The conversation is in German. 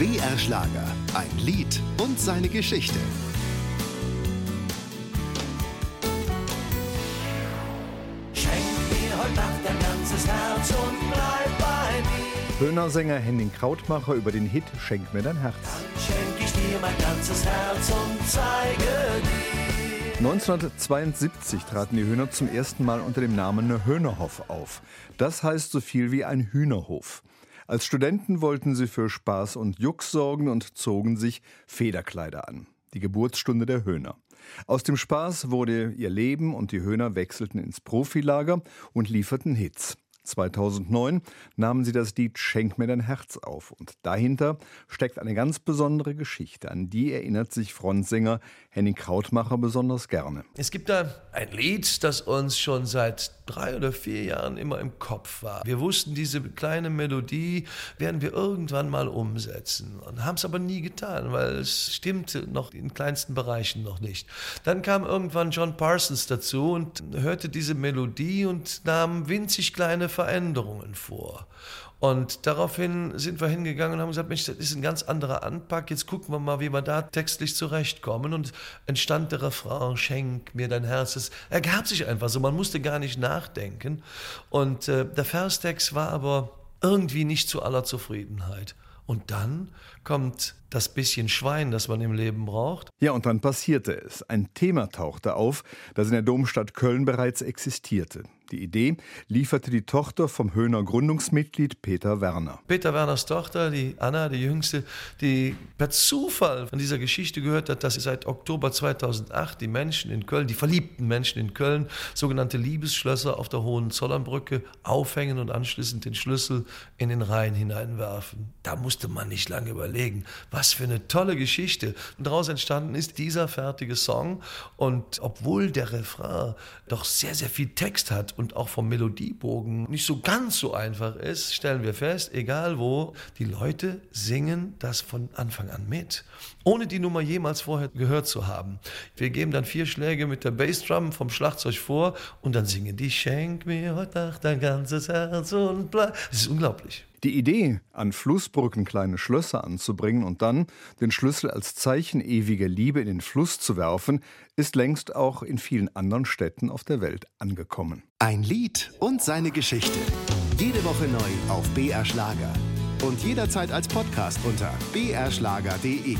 BR Schlager. Ein Lied und seine Geschichte. Schenk mir heute Nacht dein ganzes Herz und bleib bei mir. Höhner-Sänger Henning Krautmacher über den Hit Schenk mir dein Herz. Schenk ich dir mein ganzes Herz und zeige dir. 1972 traten die Höhner zum ersten Mal unter dem Namen Höhnerhof auf. Das heißt so viel wie ein Hühnerhof. Als Studenten wollten sie für Spaß und Jux sorgen und zogen sich Federkleider an. Die Geburtsstunde der Höhner. Aus dem Spaß wurde ihr Leben und die Höhner wechselten ins Profilager und lieferten Hits. 2009 nahmen sie das Lied Schenk mir dein Herz auf und dahinter steckt eine ganz besondere Geschichte, an die erinnert sich Frontsänger Henning Krautmacher besonders gerne. Es gibt da ein Lied, das uns schon seit drei oder vier Jahren immer im Kopf war. Wir wussten, diese kleine Melodie werden wir irgendwann mal umsetzen und haben es aber nie getan, weil es stimmte noch in kleinsten Bereichen noch nicht. Dann kam irgendwann John Parsons dazu und hörte diese Melodie und nahm winzig kleine Veränderungen vor. Und daraufhin sind wir hingegangen und haben gesagt, Mensch, das ist ein ganz anderer Anpack. Jetzt gucken wir mal, wie wir da textlich zurechtkommen. Und entstand der Refrain, schenk mir dein Herz. Es ergab sich einfach so, man musste gar nicht nachdenken. Und äh, der Verstext war aber irgendwie nicht zu aller Zufriedenheit. Und dann kommt das bisschen Schwein, das man im Leben braucht. Ja, und dann passierte es. Ein Thema tauchte auf, das in der Domstadt Köln bereits existierte. Die Idee lieferte die Tochter vom Höhner Gründungsmitglied Peter Werner. Peter Werners Tochter, die Anna, die Jüngste, die per Zufall von dieser Geschichte gehört hat, dass seit Oktober 2008 die Menschen in Köln, die verliebten Menschen in Köln, sogenannte Liebesschlösser auf der Hohenzollernbrücke aufhängen und anschließend den Schlüssel in den Rhein hineinwerfen. Da musste man nicht lange überlegen. Was für eine tolle Geschichte. Und daraus entstanden ist dieser fertige Song. Und obwohl der Refrain doch sehr, sehr viel Text hat und auch vom Melodiebogen nicht so ganz so einfach ist, stellen wir fest, egal wo, die Leute singen das von Anfang an mit, ohne die Nummer jemals vorher gehört zu haben. Wir geben dann vier Schläge mit der Bassdrum vom Schlagzeug vor und dann singen die Schenk mir heute Nacht dein ganzes Herz und bleib. Das ist unglaublich. Die Idee, an Flussbrücken kleine Schlösser anzubringen und dann den Schlüssel als Zeichen ewiger Liebe in den Fluss zu werfen, ist längst auch in vielen anderen Städten auf der Welt angekommen. Ein Lied und seine Geschichte. Jede Woche neu auf BR Schlager. Und jederzeit als Podcast unter brschlager.de.